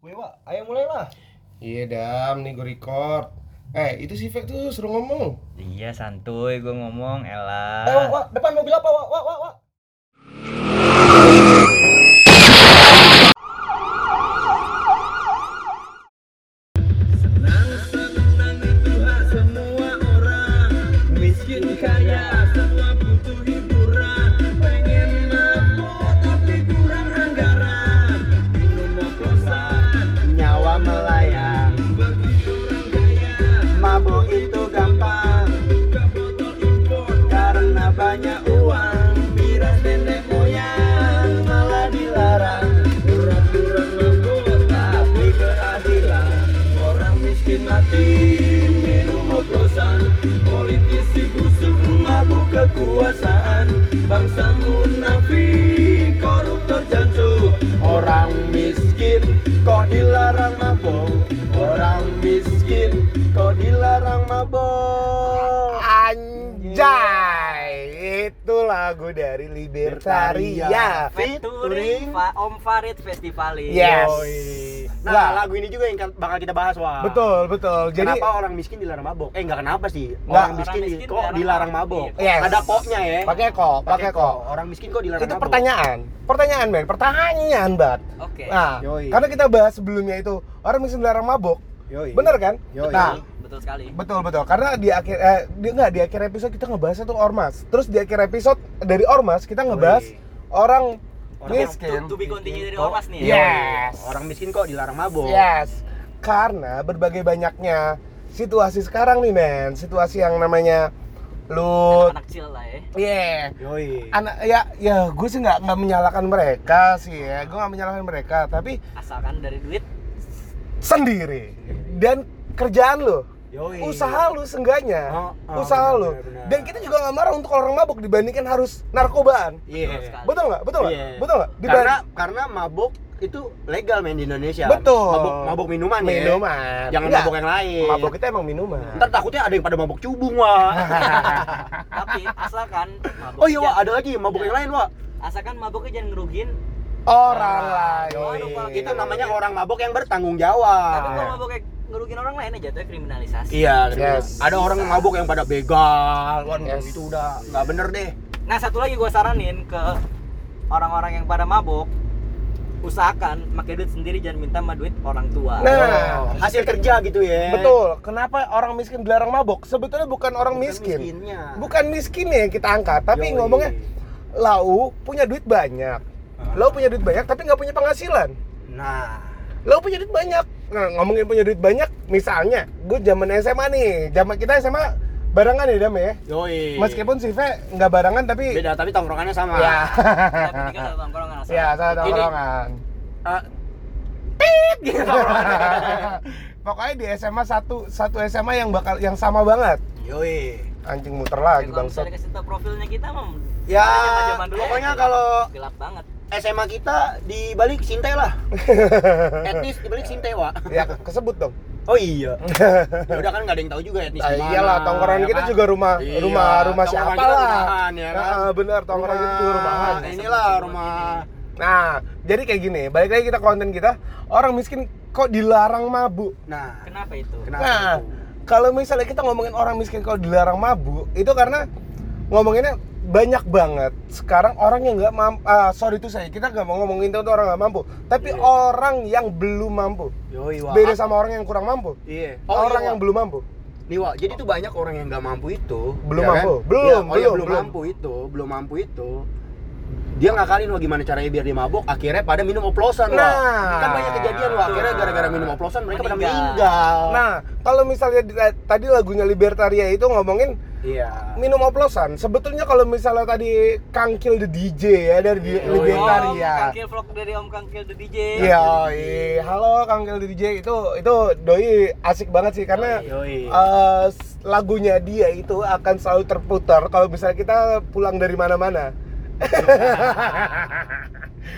Wak, ayo mulai lah. Iya dam, nih gue record. Eh, itu si Fek tuh suruh ngomong. Iya santuy gue ngomong Ella. Eh, Wak, depan mobil apa, Wak, Wak, Wak, Wak? Kekuasaan Bangsa munafik Koruptor jancu orang miskin kok dilarang mabuk orang miskin kok dilarang mabuk Anjay, itu lagu dari Libertaria. featuring Om Farid Festivalis. Yes. Nah, Nggak. lagu ini juga yang kan- bakal kita bahas, Wah. Betul, betul. Jadi Kenapa orang miskin dilarang mabok? Eh, enggak kenapa sih? Orang miskin, Orang di- miskin kok dilarang dilarang mabok. mabok? Yes. Ada koknya ya. pakai kok, pakai kok. Orang miskin kok dilarang Itu mabok? pertanyaan. Pertanyaan, men. Pertanyaan, Bat. Oke. Nah, Yoi. karena kita bahas sebelumnya itu orang miskin dilarang mabok. Yoi. Bener kan? Yoi. Nah, Betul sekali. Betul betul karena di akhir eh di, enggak di akhir episode kita ngebahas itu ormas. Terus di akhir episode dari ormas kita ngebahas Yoi. orang Orang miskin. To, to be continue dari Ormas nih. Ya. Yes. Orang miskin kok dilarang mabok? Yes. Karena berbagai banyaknya situasi sekarang nih men, situasi yang namanya lu Anak-anak chill lah ya. yeah. Yoi. anak ya ya gue sih nggak nggak menyalahkan mereka sih ya gue nggak menyalahkan mereka tapi Asalkan dari duit. sendiri dan kerjaan lo Yoi. usaha lu seenggaknya Oh, oh, usaha benar, lu benar, benar. dan kita juga nggak marah untuk orang mabuk dibandingkan harus narkobaan Iya. Betul nggak betul nggak Iya. betul nggak Karena karena mabok itu legal main di Indonesia. Betul. Mabok mabok minuman, ya. minuman Jangan Nggak, mabok yang lain. mabuk kita emang minuman Ntar takutnya ada yang pada mabok cubung, Wah. Tapi asalkan mabuk. oh iya, Wah, ada lagi mabok yang lain, Wah. Asalkan mabuknya jangan ngerugin. orang Ah, lain Itu kita- namanya orang mabok yang bertanggung Tapi jawab. kalau mabuknya ngerugin orang lain ya jatuhnya kriminalisasi. Iya, Yes. ada orang yang mabok yang pada begal. Waduh, Yes. itu udah nggak bener deh. Nah satu lagi gue saranin ke orang-orang yang pada mabuk usahakan pakai duit sendiri jangan minta sama duit orang tua. nah Oh, hasil kerja gitu ya. betul kenapa orang miskin dilarang mabuk sebetulnya bukan orang Bukan miskin miskinnya. bukan miskinnya yang kita angkat tapi Yoi. ngomongnya lau punya duit banyak lau punya duit banyak tapi nggak punya penghasilan Nah, lo punya duit banyak nah ngomongin punya duit banyak misalnya gue zaman SMA nih zaman kita SMA barengan ya dam ya yoi. meskipun si V nggak barengan tapi beda tapi tongkrongannya sama. ya Kita satu tongkrongan asal. ya Ini- tongkrongan Ah, tit gitu tongkrongannya. pokoknya di SMA satu satu SMA yang bakal yang sama banget Yoi. anjing muter Ya, lagi kalau misalnya tau profilnya kita mah Ya, zaman-zaman dulu pokoknya ya, kalau gelap banget. SMA kita di balik Sinte lah. Etnis di balik Sinte, Wak. ya kesebut dong Oh iya. ya udah kan nggak ada yang tahu juga etnis Ah, gimana. iyalah tongkrongan ya kita kan? juga rumah Iya, rumah rumah siapa lah rumahan, ya kan? Ah, bener tongkrongan kita juga rumahan Nah, inilah rumah nah jadi kayak gini balik lagi kita konten kita orang miskin kok dilarang mabuk Nah, Kenapa itu? kenapa? Nah, itu? kalau misalnya kita ngomongin orang miskin kalau dilarang mabuk, itu karena ngomonginnya banyak banget. Sekarang orang yang nggak mampu, ah, sorry itu saya, kita nggak mau ngomongin itu orang nggak mampu, tapi Iya. orang yang belum mampu. Yoi, Wak. Beda sama orang yang kurang mampu. Iya. orang iya, yang belum mampu. Nih, Wak, jadi tuh banyak orang yang nggak mampu itu. Belum ya kan? mampu. Belum, Ya, oh belum, belum, belum. mampu itu, belum mampu itu. Dia ngakalin wah gimana caranya biar dia mabuk, akhirnya pada minum oplosan, Wak. Nah. Kan banyak kejadian, Wak. Akhirnya gara-gara minum oplosan mereka pada Meninggal. Nah, kalau misalnya di- tadi lagunya Libertaria itu ngomongin iya. minum oplosan, sebetulnya kalau misalnya tadi Kangkil the DJ ya dari di- Iya. Libertaria. Om Kangkil vlog dari Om Kangkil the DJ. Iya, iya. halo Kang Gil DJ itu itu doi asik banget sih karena Yoi. eh, s- lagunya dia itu akan selalu terputar kalau misalnya kita pulang dari mana-mana.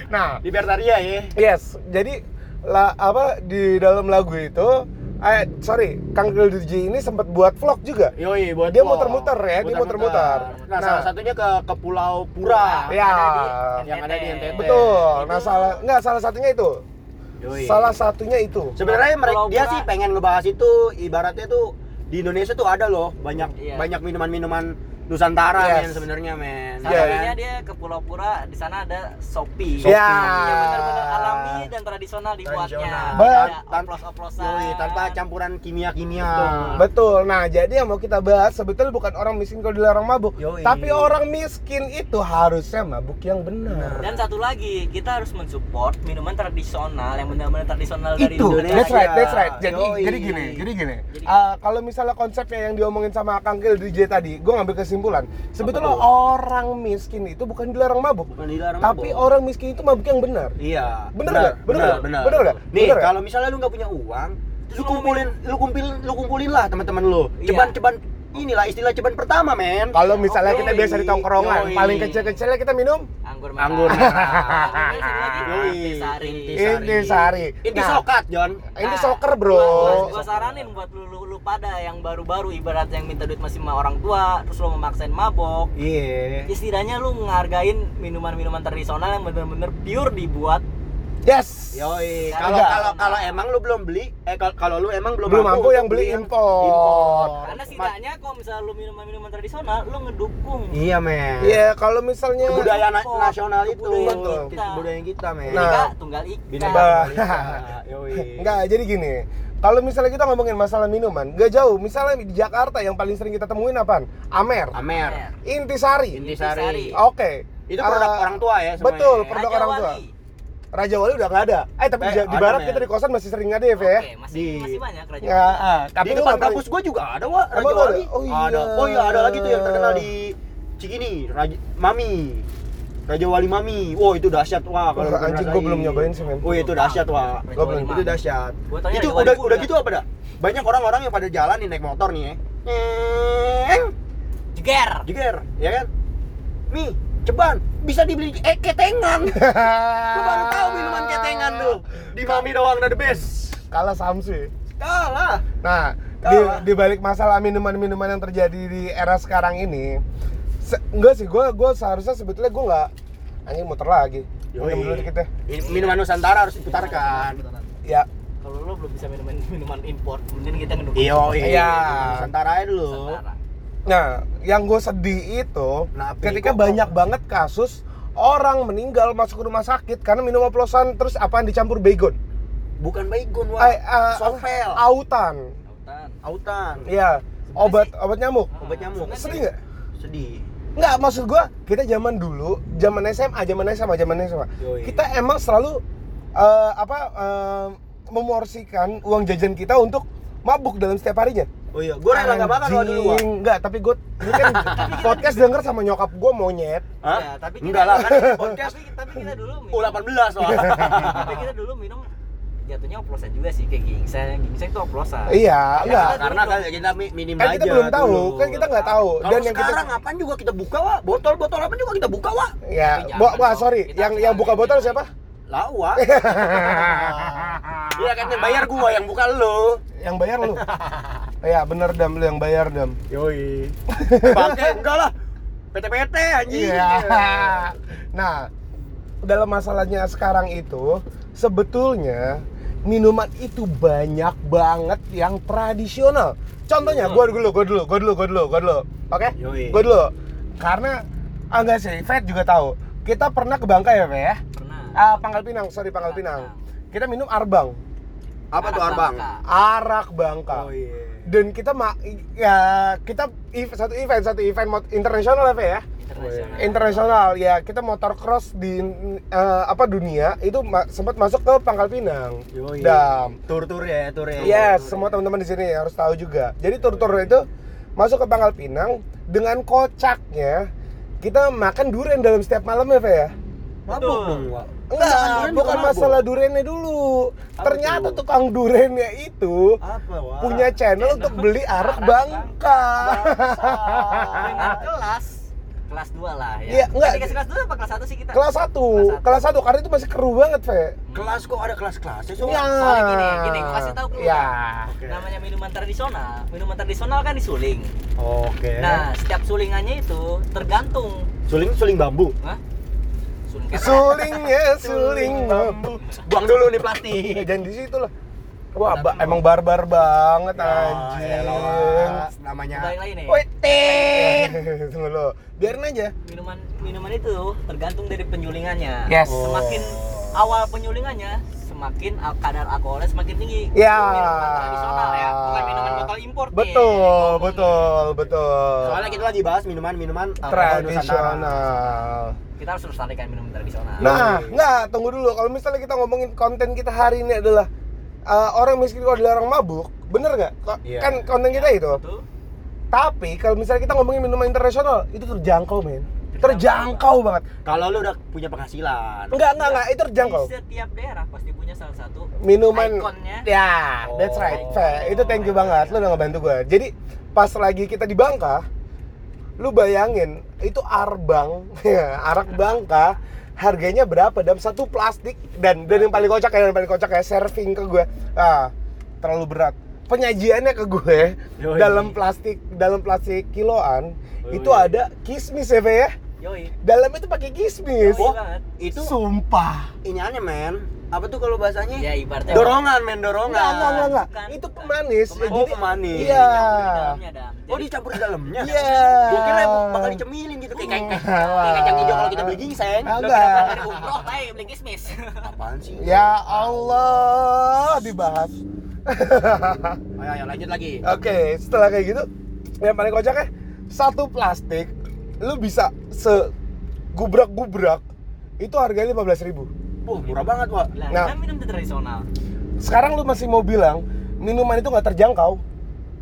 nah, Libertaria ya. yes, jadi la, apa di dalam lagu itu eh sorry, Kang Gil DJ ini sempat buat vlog juga. Yoi, buat Dia vlog. muter-muter ya, dia muter-muter. Nah, Nah. salah satunya ke ke Pulau Pura. Ya. yang ada di NTT. Betul. Itu- Nah, salah nggak salah satunya itu. Yoi. Salah satunya itu. Sebenarnya mereka Pulau dia Pura- sih pengen ngebahas itu ibaratnya tuh di Indonesia tuh ada loh banyak Iya. banyak minuman-minuman Nusantara Yes. men sebenarnya men. Salah Iya. satunya dia ke Pulau Pura, di sana ada Sopi. Ya. Yang benar-benar alami dan tradisional dibuatnya. Oplos-oplosan. Yoi, tanpa campuran kimia-kimia. Betul. Nah, jadi yang mau kita bahas sebetulnya bukan orang miskin kalau dilarang mabuk, Yoi. tapi orang miskin itu harusnya mabuk yang benar. Dan satu lagi, kita harus mensupport minuman tradisional yang benar-benar tradisional dari itu Indonesia. that's right that's right jadi Yoi. jadi gini jadi gini Jadi- Uh, kalau misalnya konsepnya yang diomongin sama Kang Gil DJ tadi gue ngambil kesimpulan sebetulnya orang miskin itu bukan dilarang mabuk Bukan dilarang tapi mabuk. orang miskin itu mabuk yang benar Iya. Bener nggak? Bener nggak? bener. Bener nggak? Nih, kalau misalnya lu nggak punya uang, Terus lu kumpulin, lu kumpulin, lu kumpulin lah teman-teman lu. Iya. Inilah istilah ceban pertama, men. kalau misalnya kita Yoi. biasa di tongkrongan Yoi. paling kecil-kecilnya kita minum Anggur merah. Anggur. Intisari. Intisari. Inti sokat, John. ini Nah, Gua, bro gua saranin buat lu, lu, lu pada yang baru-baru ibarat yang minta duit masih sama orang tua, terus lu memaksain mabok. Iya. Istilahnya lu ngehargain minuman-minuman tradisional yang bener-bener pure dibuat yes Yoi, kalau kalau kalau emang lu belum beli, eh kalau kalau lu emang belum, Belum mampu untuk yang beli impor. impor. karena setidaknya kalau misalnya lu minuman-minuman tradisional lu ngedukung Iya, men. Iya kalau misalnya Kebudayaan na- nasional itu. Kebudayaan kita. Kebudayaan kita, men. Nah. Tunggal ika Bhinneka Bah. Tunggal Ika. Yoi. Enggak, jadi gini. Kalau misalnya kita ngomongin masalah minuman, gak jauh. Misalnya di Jakarta yang paling sering kita temuin apaan? Amer, Amer. Intisari. Intisari. Oke. Itu produk Eh, orang tua ya semuanya. betul, produk Raja orang tua. Wali. Raja Wali udah nggak ada. Eh tapi Eh, di, barat ya? kita di kosan masih sering ada ya, Fe, ya. Oke, masih Di- masih banyak raja. Ya, Wali. ah, tapi di depan kampus gua juga ada, Wak. Raja Emang ada? Wali. Oh, iya. Ada. Oh iya, ada lagi tuh yang terkenal di Cikini, Raja Mami. Raja Wali Mami. Wow, itu dahsyat, wah kalau lu anjing, gua belum nyobain sih, men. Oh, itu dahsyat, wah. Gua Wali belum. Itu dahsyat. Itu udah udah gitu apa dah? Banyak orang-orang yang pada jalan nih naik motor nih ya. Jeger. jeger, ya kan? Mi, ceban, bisa dibeli eh ketengan. Gua baru tahu minuman ketengan tuh. Di Mami doang udah the best. Kalah Samsu. Kalah. Nah, di, Kalah. di balik masalah minuman-minuman yang terjadi di era sekarang ini, se- enggak sih, gue gua seharusnya sebetulnya gue nggak anjing muter lagi. Minum dulu dikit deh. Minuman Nusantara harus diputarkan. Ya, Kalau lu belum bisa minuman minuman import, mending kita ngedukung. Iya, Iya. iya. Nusantara aja dulu. Nusantara. Nah, yang gue sedih itu Nah, ketika banyak banget kasus orang meninggal masuk ke rumah sakit karena minum oplosan terus apaan dicampur baygon. Bukan baygon, Eh, wah. eh, Sovel. Autan. Lautan. Autan. Iya, obat obat nyamuk. Obat nyamuk. Sedih sih, nggak? Sedih. Nggak, maksud gua kita zaman dulu, zaman SMA, zaman SMA, zaman SMA. Yoi. Kita emang selalu eh, apa eh, memorsikan uang jajan kita untuk mabuk dalam setiap harinya. Oh iya, gue rela nggak makan waktu dulu, Wak. Anjing, Nggak, tapi gue ini kan podcast denger sama nyokap gue monyet. Hah? Iya, tapi kita- Enggak lah, kan podcast Tapi tapi kita dulu minum. U18 wah. tapi kita dulu minum jatuhnya oplosan juga sih kayak gingseng. Gingseng itu oplosan. Iya, Ya, enggak. kita Karena kan kita mi- minim Kan aja. kita belum tahu, dulu. kan kita nggak tahu. Kalau Dan yang kita sekarang apaan juga kita buka, Wak. Botol-botol apa juga kita buka, Wak. ya, bo- wah sorry, Kita yang yang buka botol siapa? Lah, Wak. Iya kan yang bayar gua yang buka lu. Yang bayar lu. Iya, bener dam lu yang bayar dam. Yoi. Bangke enggak lah. PT-PT anjing. Iya. Nah, dalam masalahnya sekarang itu sebetulnya minuman itu banyak banget yang tradisional. Contohnya, gue dulu, gue dulu, gue dulu, gue dulu, gue dulu. Oke? Yoi. Gue dulu. Karena ah, enggak sih, Fed juga tahu. Kita pernah ke Bangka ya, Fe ya? Ah, Pangkal Pinang, sorry Pangkal Pinang. Kita minum Arbang, Apa tuh Arak Arbang? Bangka. arak Bangka. Oh iya. Dan kita ma ya kita satu event satu event mot- internasional ya, ya? Internasional. internasional ya kita motor cross di eh, apa dunia itu ma- sempat masuk ke Pangkal Pinang. Yoi. Dam. Tur-tur ya, tur ya. Yes, Tur semua ya. teman-teman di sini harus tahu juga. Jadi tur-tur itu masuk ke Pangkal Pinang dengan kocaknya kita makan durian dalam setiap malam ya, Fe ya? Mabuk dong. Enggak, bukan mabuk. masalah duriannya dulu. Apa Ternyata tuh? tukang duriannya itu Apa, punya channel untuk beli arak Bangka. Dengan kelas kelas 2 lah ya. Iya, enggak. Kan dikasih kelas 2 apa kelas 1 sih kita? kelas 1, Kelas kelas 1 karena itu masih keru banget, Fe. Kelas kok ada kelas-kelasnya, so? Ya. Soalnya gini, gini, gua kasih tahu dulu. Ya. Oke. Namanya minuman tradisional. Minuman tradisional kan disuling. Oke. Nah, setiap sulingannya itu tergantung. suling suling bambu. Hah? Suling ketek. Sulingnya suling bambu. Buang dulu nih plastik. Eh, jangan di situ lah. Wah, ba- emang barbar banget Ya, anjing. elah, namanya. Balik lagi nih. Woi, Tin. Tunggu lo. Biarin aja. Minuman minuman itu tergantung dari penyulingannya. Yes. Semakin awal penyulingannya, semakin al- kadar alkoholnya semakin tinggi. Ya. Itu Minuman tradisional ya, bukan minuman botol impor nih. Betul, betul, betul. Soalnya kita lagi bahas minuman-minuman Nusantara. tradisional. Kita harus melestarikan minuman tradisional. Nah, nggak tunggu dulu. Kalau misalnya kita ngomongin konten kita hari ini adalah uh, orang miskin kalau dilarang mabuk, bener nggak? Ko- Iya. Kan konten kita itu. Tuh. Tapi kalau misalnya kita ngomongin minuman internasional, itu terjangkau, men. Terjangkau banget. Kalau lu udah punya penghasilan. Enggak, enggak, enggak. Itu terjangkau. Di setiap daerah pasti punya salah satu Minuman ikonnya. Ya, that's right. Fair. Itu thank you banget. Lu udah ngebantu gue. Jadi pas lagi kita di Bangka, lu bayangin itu arbang, ya, arak Bangka harganya berapa dalam satu plastik dan dan yang paling kocak ya yang paling kocak ya serving ke gue ah terlalu berat penyajiannya ke gue Yoi. dalam plastik dalam plastik kiloan Yoi. itu ada kismis ya Fe, ya Yoi. dalam itu pakai kismis Yoi banget. Itu sumpah iniannya men. Apa tuh kalau bahasanya? Ya ibaratnya Dorongan men, dorongan. Enggak, enggak, enggak, enggak. Bukan, Itu bukan. pemanis. Pemanis. Oh, pemanis. Iya. Oh dicampur di dalamnya? Iya. Gua kira bakal dicemilin gitu kayak kayak kayak, kayak kacang hijau kalau kita beli ginseng. Dari umroh, tay beli kismis. Apaan sih? Ya Allah, dibahas. Ayo, ayo lanjut lagi. Oke, setelah kayak gitu, yang paling kocaknya satu plastik lu bisa se gubrak-gubrak itu harganya 15.000 ribu. Wah, murah banget, Wak. Lah, Nah. kan minum tradisional. Sekarang lu masih mau bilang minuman itu nggak terjangkau?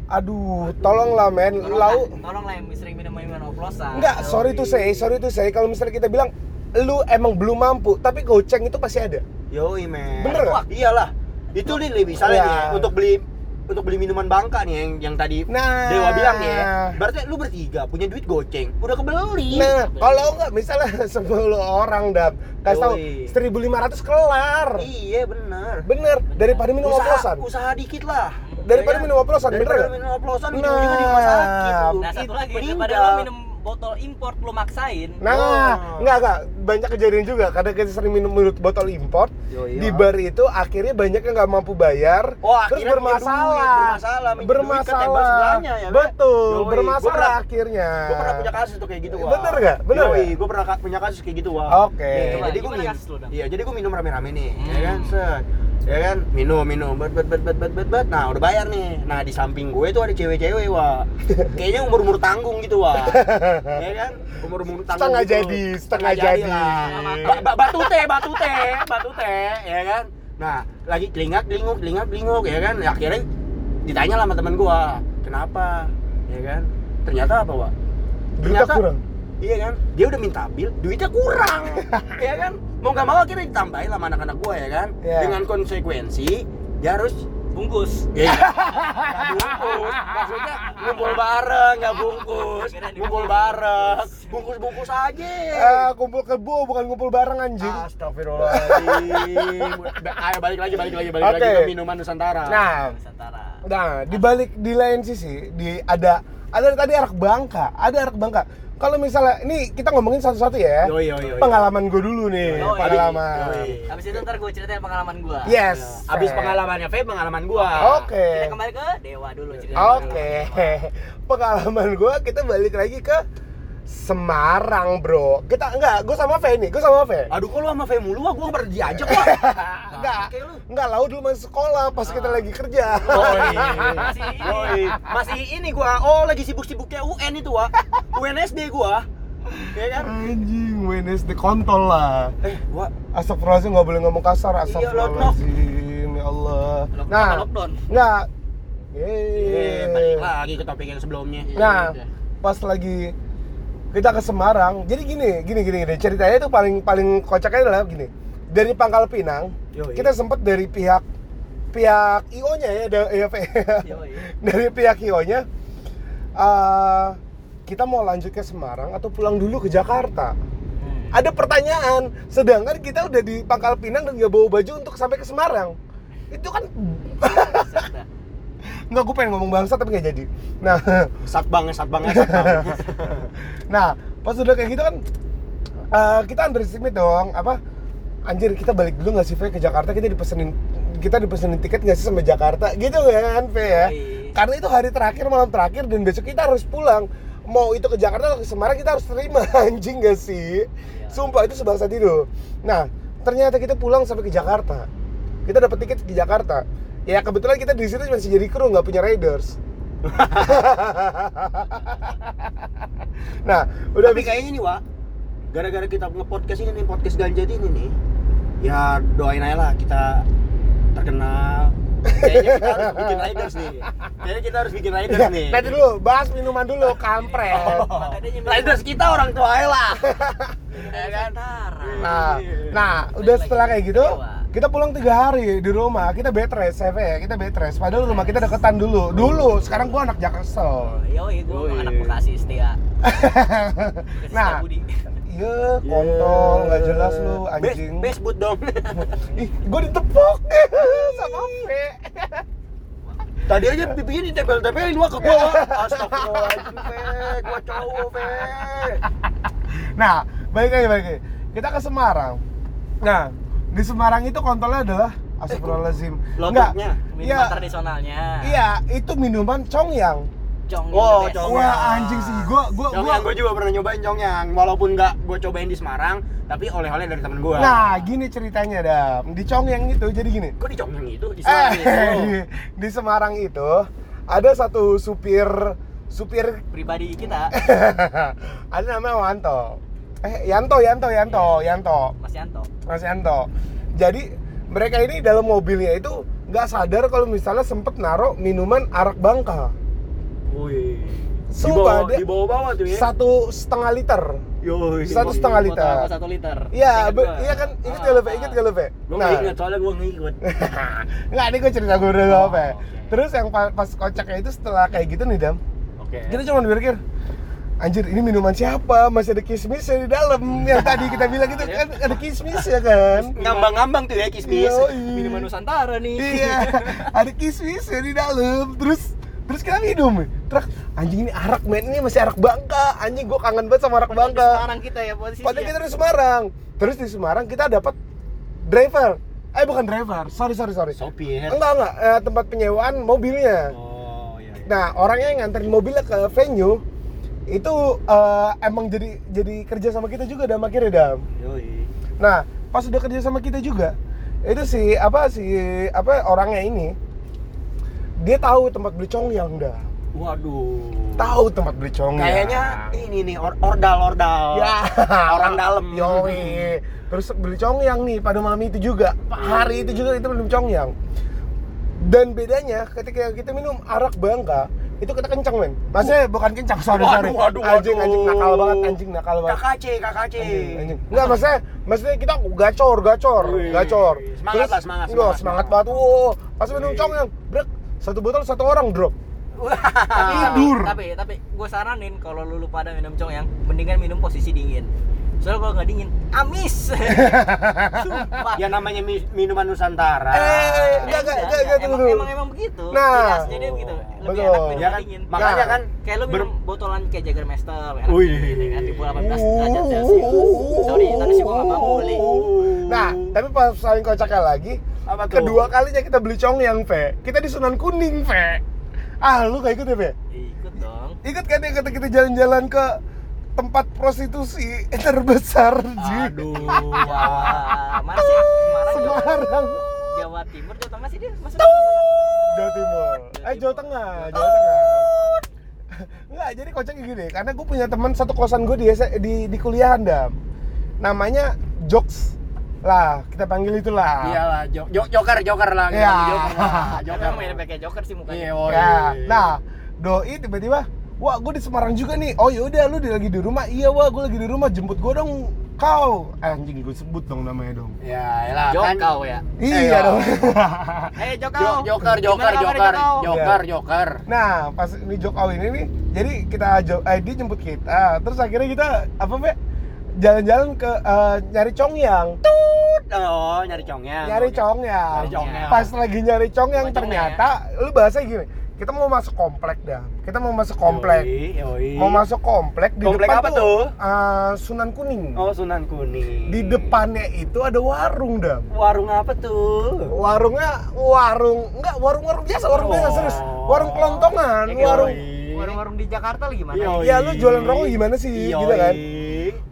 Aduh, tolonglah men, Tolong lau. lah, tolong lah yang sering minum minuman oplosan. Enggak, sorry to say, sorry to say kalau misalnya kita bilang lu emang belum mampu, tapi goceng itu pasti ada. Yoi, men. Bener nggak? Iyalah. Itu nih misalnya Iya. nih ya, untuk beli untuk beli minuman Bangka nih yang yang tadi Nah. Dewa bilang ya. Berarti lu bertiga punya duit goceng, udah kebeli. Nah, kalau enggak misalnya 10 orang dap, kasih tahu Yoi. 1500 kelar. Iya, bener. Bener, daripada minum usaha, oplosan. usaha dikit lah. Daripada Ya minum oplosan, bener Daripada minum oplosan, Nah. ujung-ujungnya di rumah sakit. Nah, satu lagi daripada minum botol import lu maksain. Nah, Oh. enggak enggak banyak kejadian juga karena kita sering minum minum botol import Yoi, di ya. bar itu akhirnya banyak yang nggak mampu bayar Oh, terus bermasalah duit, bermasalah, bermasalah sebelahnya, ya kan? betul Yoi, gua bermasalah pernah- akhirnya Gue pernah punya kasus tuh kayak gitu, Wak. Bener nggak? Bener Yoi, gue pernah punya kasus kayak gitu, Wak. Oke. Coba, jadi gue minum. Iya, jadi gue minum rame-rame nih, ya Hmm. kan, set. Ya kan, minum, minum, bet, bet, bet, bet, bet, bet, bet. Nah, udah bayar nih. Nah, di samping gue tuh ada cewek-cewek, Wak. Kayaknya umur-umur tanggung gitu, Wak. ya kan, umur-umur tanggung Setengah gitu. jadi, setengah jadi. lah. Ba- ba- batu teh, batu teh, batu teh, ya kan. Nah, lagi telingak, telinguk, telingak, telinguk, ya kan. Ya, akhirnya ditanya lah sama temen gua, kenapa, ya kan? Ternyata apa, Wak? Duitnya kurang. Iya kan? Dia udah minta bil, duitnya kurang. ya kan? Mau nggak mau akhirnya ditambahin sama anak-anak gua ya kan? Iya. Dengan konsekuensi dia harus Bungkus. Ya, nggak bungkus. Maksudnya ngumpul bareng, nggak bungkus. Ngumpul bareng, bungkus-bungkus aja. Ah, kumpul kebo bukan kumpul bareng anjing Astagfirullahaladzim. Ayo balik lagi, balik lagi, balik lagi Oke. ke minuman Nusantara. nah Nusantara. Nah, di balik di lain sisi di ada ada tadi arak Bangka, ada arak Bangka. Kalau misalnya ini kita ngomongin satu-satu ya. Yoi, yoi, yoi. Pengalaman gue dulu nih, Yoi. pengalaman. Yoi. Habis itu ntar gue ceritain pengalaman gua. Yes. Abis fair. pengalamannya Fe, pengalaman gua. Oke. Kita kembali ke Dewa dulu cerita. Oke. Pengalaman gue kita balik lagi ke Semarang, Bro. Kita enggak, gue sama Fe nih, gue sama Fe. Aduh, kok lu sama Fe mulu, Wak? gua pernah diajak, Wak. Enggak, lu. enggak lau dulu masih sekolah pas kita lagi kerja. Masih ini. Masih ini gua. Oh, lagi sibuk-sibuknya UN itu, Wak. UNSD gua. Ya kan? Anjing, Wednesday kontol lah. Eh, Wak. Astagfirullahaladzim nggak boleh ngomong kasar. Iya, Astagfirullahaladzim, ya Allah. Nah, lockdown. nggak. Eh, balik lagi ke topik yang sebelumnya. Nah, pas lagi kita ke Semarang, jadi gini, gini, gini, gini. Ceritanya itu paling paling kocaknya adalah gini. Dari Pangkal Pinang, Yoi. kita sempat dari pihak pihak IO-nya ya, da- ya. Yoi. dari pihak IO-nya, eh, kita mau lanjut ke Semarang atau pulang dulu ke Jakarta. Hmm. Ada pertanyaan, sedangkan kita udah di Pangkal Pinang dan nggak bawa baju untuk sampai ke Semarang. Itu kan Buset dah. nggak gue pengen ngomong bangsa tapi nggak jadi. Nah, Satbang, satbang, satbang. nah pas udah kayak gitu kan Eh, kita underestimate dong apa? Anjir kita balik dulu nggak sih Fe ke Jakarta? Kita dipesenin kita dipesenin tiket nggak sih sampai Jakarta? Gitu kan Fe ya? Yoi. karena itu hari terakhir malam terakhir dan besok kita harus pulang. Mau itu ke Jakarta atau ke Semarang kita harus terima anjing gak sih? Sumpah itu sebangsat itu nah ternyata kita pulang sampai ke Jakarta. Kita dapat tiket ke Jakarta ya kebetulan kita di situ masih jadi kru nggak punya riders nah udah Tapi kayaknya nih, Wak, gara-gara kita nge-podcast ini nih, podcast ganja ini nih, ya doain aja lah kita terkenal. Kayaknya kita harus bikin riders nih. Kayaknya kita harus bikin riders Ya, nih. nanti dulu bahas minuman dulu kampret Oh, riders kita orang tua aja lah. ya kan? Nah, nah udah setelah kayak gitu. Kita pulang tiga hari di rumah. Kita bed rest, CV, kita bed rest. Padahal rumah kita deketan dulu. Dulu, sekarang gua anak Jaksel. Yoi, gue Yoi. anak Bekasi setia. Nah, iya, kontol, nggak jelas lu anjing. best boot dong. Ih, gua ditepok sama V. Tadi aja pipinya ditempel-tempelin wah ke gua. Astagfirullahaladzim, Fe. Gua cowok, Fe. Nah, balik lagi, balik lagi. Kita ke Semarang. Nah, di Semarang itu kontolnya adalah Astagfirullahaladzim. Lomboknya. Minuman Iya, tradisionalnya. iya, itu minuman congyang. Cong Oh, cong. Wah, anjing sih. Gua gua gua Congyang gue juga pernah nyobain congyang Walaupun nggak gue cobain di Semarang Tapi oleh-oleh dari temen gue Nah, gini ceritanya, Dam. Di Congyang itu jadi gini. Kok di congyang itu? Di Eh, Semarang itu? di, di Semarang itu ada satu supir supir Pribadi kita, ada namanya Wanto. Eh, Yanto, Yanto, Yanto, Yanto. Mas Yanto. Mas Yanto. Jadi mereka ini dalam mobilnya itu nggak sadar kalau misalnya sempet naruh minuman arak bangka Wih Di Sumpah, bawah, di bawah-bawah tuh ya satu setengah liter. Yoi Satu setengah liter. satu liter. Iya, Ingat iya kan, inget Ah, gak Fe? ah. Inget gak Fe? Gue nggak inget soalnya gue ngikut Nggak, ini gue cerita gue dulu Oh, apa. Terus yang pa- pas kocaknya itu setelah kayak gitu nih, Dam. Oke Kita cuma berpikir, anjir ini minuman siapa? Masih ada kismisnya di dalam. Yang tadi kita bilang itu kan ada kismisnya kan. Ngambang-ngambang tuh ya kismis Yoi. Minuman Nusantara nih. Iya, ada kismisnya di dalam. Terus terus kita minum. Terus anjing ini arak men, ini masih arak Bangka. Anjing gua kangen banget sama arak Bangka. Semarang kita ya posisi. Padahal kita di Semarang. Terus di Semarang kita dapat driver. Eh bukan driver, sorry sorry sorry. Sopir Enggak enggak, eh, tempat penyewaan mobilnya. Oh iya iya Nah, orangnya yang nganterin mobilnya ke venue itu eh, emang jadi jadi kerja sama kita juga dan akhirnya dam. Yoi Nah, pas udah kerja sama kita juga, itu si apa si apa orangnya ini dia tahu tempat beli congyang dah. Waduh Tahu tempat beli congyang. Kayaknya ini nih or ordal-ordal ya Orang dalam Yoi. Terus beli congyang nih pada malam itu juga. Hari itu juga kita minum congyang. Dan bedanya ketika kita minum arak bangka itu kita kencang men. Maksudnya bukan kencang, sorry Waduh, sorry. waduh, anjing waduh. anjing nakal banget, anjing nakal banget. KKC, KKC Anjing, anjing. Enggak, maksudnya maksudnya kita gacor, gacor, Wih, gacor. semangat lah, semangat, Enggak, semangat. semangat banget. Wow, pas minum Wih. congyang, brek, satu botol satu orang drop. Tapi, Tidur. tapi tapi gue saranin kalau lu pada minum cong yang mendingan minum posisi dingin. Soalnya kalau nggak dingin, amis. Sumpah. Ya namanya mi- minuman Nusantara Eh, enggak, enggak, enggak, enggak, tunggu, emang, emang emang begitu. Nah. Jelasnya dia begitu. Lebih Betul. enak minum Ya kan? dingin. Makanya Nah. kan Kayak lu ber- minum botolan kayak Jagermeister, enak Wih. dingin, kan di bawah 18 derajat Celcius. Sorry, nanti sih gua nggak mampu beli. Nah, tapi pas saling kocaknya lagi, Apa tuh? kedua kalinya kita beli congyang, Ve. Kita di Sunan Kuning, Ve. Ah, lu gak ikut ya, Ve? Ikut dong. Ikut kan ya kita jalan-jalan ke tempat prostitusi terbesar. Aduh Wah, mana sih? Semarang, Jawa, Semarang. Jawa Timur, Jawa Tengah sih dia masuk. Jawa Timur. Eh, Jawa Tengah, Jawa Tengah. Enggak, jadi kocaknya gini, karena gue punya teman satu kosan gue di, di di kuliahan, Dam. Namanya Jokes. Lah, kita panggil itulah. Iyalah, jo jo joker, joker lah Iya. panggil Joker lah, Joker mirip kayak Joker sih Iya, mukanya. woi. Ya, nah, doi tiba-tiba, wah gue di Semarang juga nih. Oh yaudah, lu di- lagi di rumah. Iya wah, gue lagi di rumah. Jemput gue dong. Kau, Eh, anjing gue sebut dong namanya dong. Ya, elah kan Jokau ya. Iya Ayo. dong. Eh, Jo- Jokau. Joker, joker, joker, joker, joker. nah, pas ini Jokau ini nih, jadi kita jo- eh, dia jemput kita. Terus akhirnya kita apa be? Jalan-jalan ke eh, nyari congyang. Oh, nyari congnya. Nyari congyang. Nyari congyang. Pas lagi nyari congyang Bukan congyang ternyata lu bahasa gini. Kita mau masuk komplek dah. Kita mau masuk komplek. Yoi, yoi. Mau masuk komplek di Komplek depan apa tuh? eh, Sunan Kuning. Oh, Sunan Kuning. Di depannya itu ada warung dah. warung apa tuh? Warungnya warung enggak warung-warung biasa, warung biasa Oh. serius. Warung kelontongan, kayak warung. Warung-warung di Jakarta lagi gimana? Yoi. Ya, lu jualan rokok gimana sih, Yoi. gitu kan?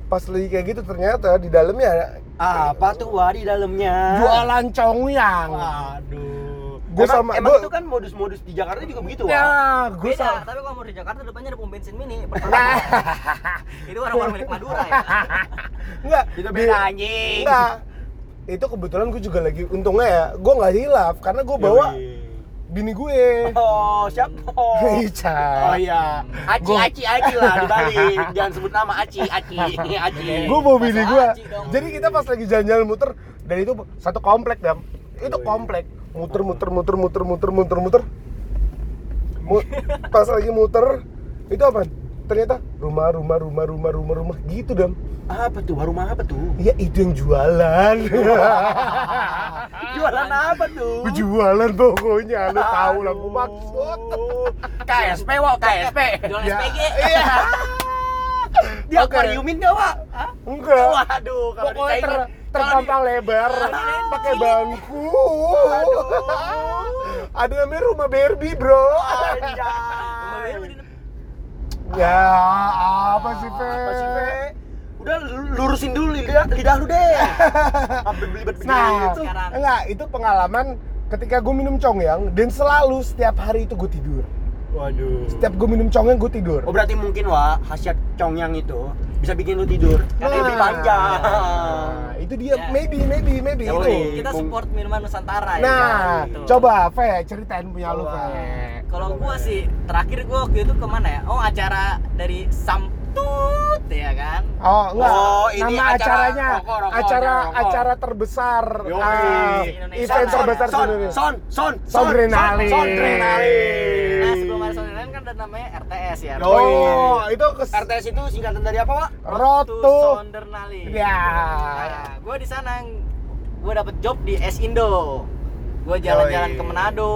Pas lagi kayak gitu ternyata di dalamnya Apa tuh wah di dalamnya? jualan congyang. Waduh. Emang, sama- emang gua- itu kan modus-modus di Jakarta juga begitu, Ya, Wak? gue Beda, sama. tapi kalau mau di Jakarta depannya ada pom bensin mini. Nah, Itu orang-orang milik Madura ya. enggak. Itu di- beda anjing. Enggak. Itu kebetulan gue juga lagi untungnya ya, gue nggak hilaf karena gue bawa Yoi. bini gue. Oh, siapa? Oh, Ica. oh iya. Aci, Gua- Aci, Aci lah dibalik. Jangan sebut nama Aci, Aci, Aci. gue bawa bini gue. Jadi kita pas lagi jalan-jalan muter dan itu satu komplek dam. Itu iya. komplek. Muter muter muter muter muter muter muter. Mu- pas lagi muter itu apa? Ternyata rumah rumah rumah rumah rumah rumah gitu dam. Apa tuh? Warung apa tuh? Ya itu yang jualan. Jualan apa tuh? jualan pokoknya lu tahu lah gue maksud. KSP, Wak, KSP. Jualan Ya, SPG. Iya. Dia Oke. aquariumin gak, Wak? Hah? Enggak. Waduh, kalau Pokoknya terpampang lebar, pakai bangku. Aduh. Ada namanya rumah Barbie, bro. Ya, apa sih, Fe? Apa sih, Fe? Udah lu- lurusin dulu lidah, lidah lu deh. Sampai belibet begini Nah, itu. Enggak, itu pengalaman ketika gue minum congyang dan selalu setiap hari itu gue tidur. Waduh. Setiap gue minum congyang gue tidur. Oh berarti mungkin wah khasiat congyang itu bisa bikin lu tidur Nah. lebih panjang. Nah, itu dia Ya. maybe maybe maybe Ya, itu. Kita support minuman Nusantara ya. Nah, Gitu. coba Fe ceritain punya lu. Fe. Kalau gua sih terakhir gua waktu itu ke mana ya? Oh acara dari Samtut ya kan? Oh, enggak. Oh, ini Nama acara acaranya rokok, rokok, acara rokok. acara terbesar Yoi. Indonesia. event Son, terbesar di son, Indonesia. son, son, Son Renalin. son Renalin. Nah sebelum ada kan ada namanya RTS ya. Oh, itu ke RTS itu singkatan dari apa, Pak? Rotu. Sondernali. Ya. Nah, gue di sana gue dapet job di S Indo. Gue jalan-jalan ke Manado.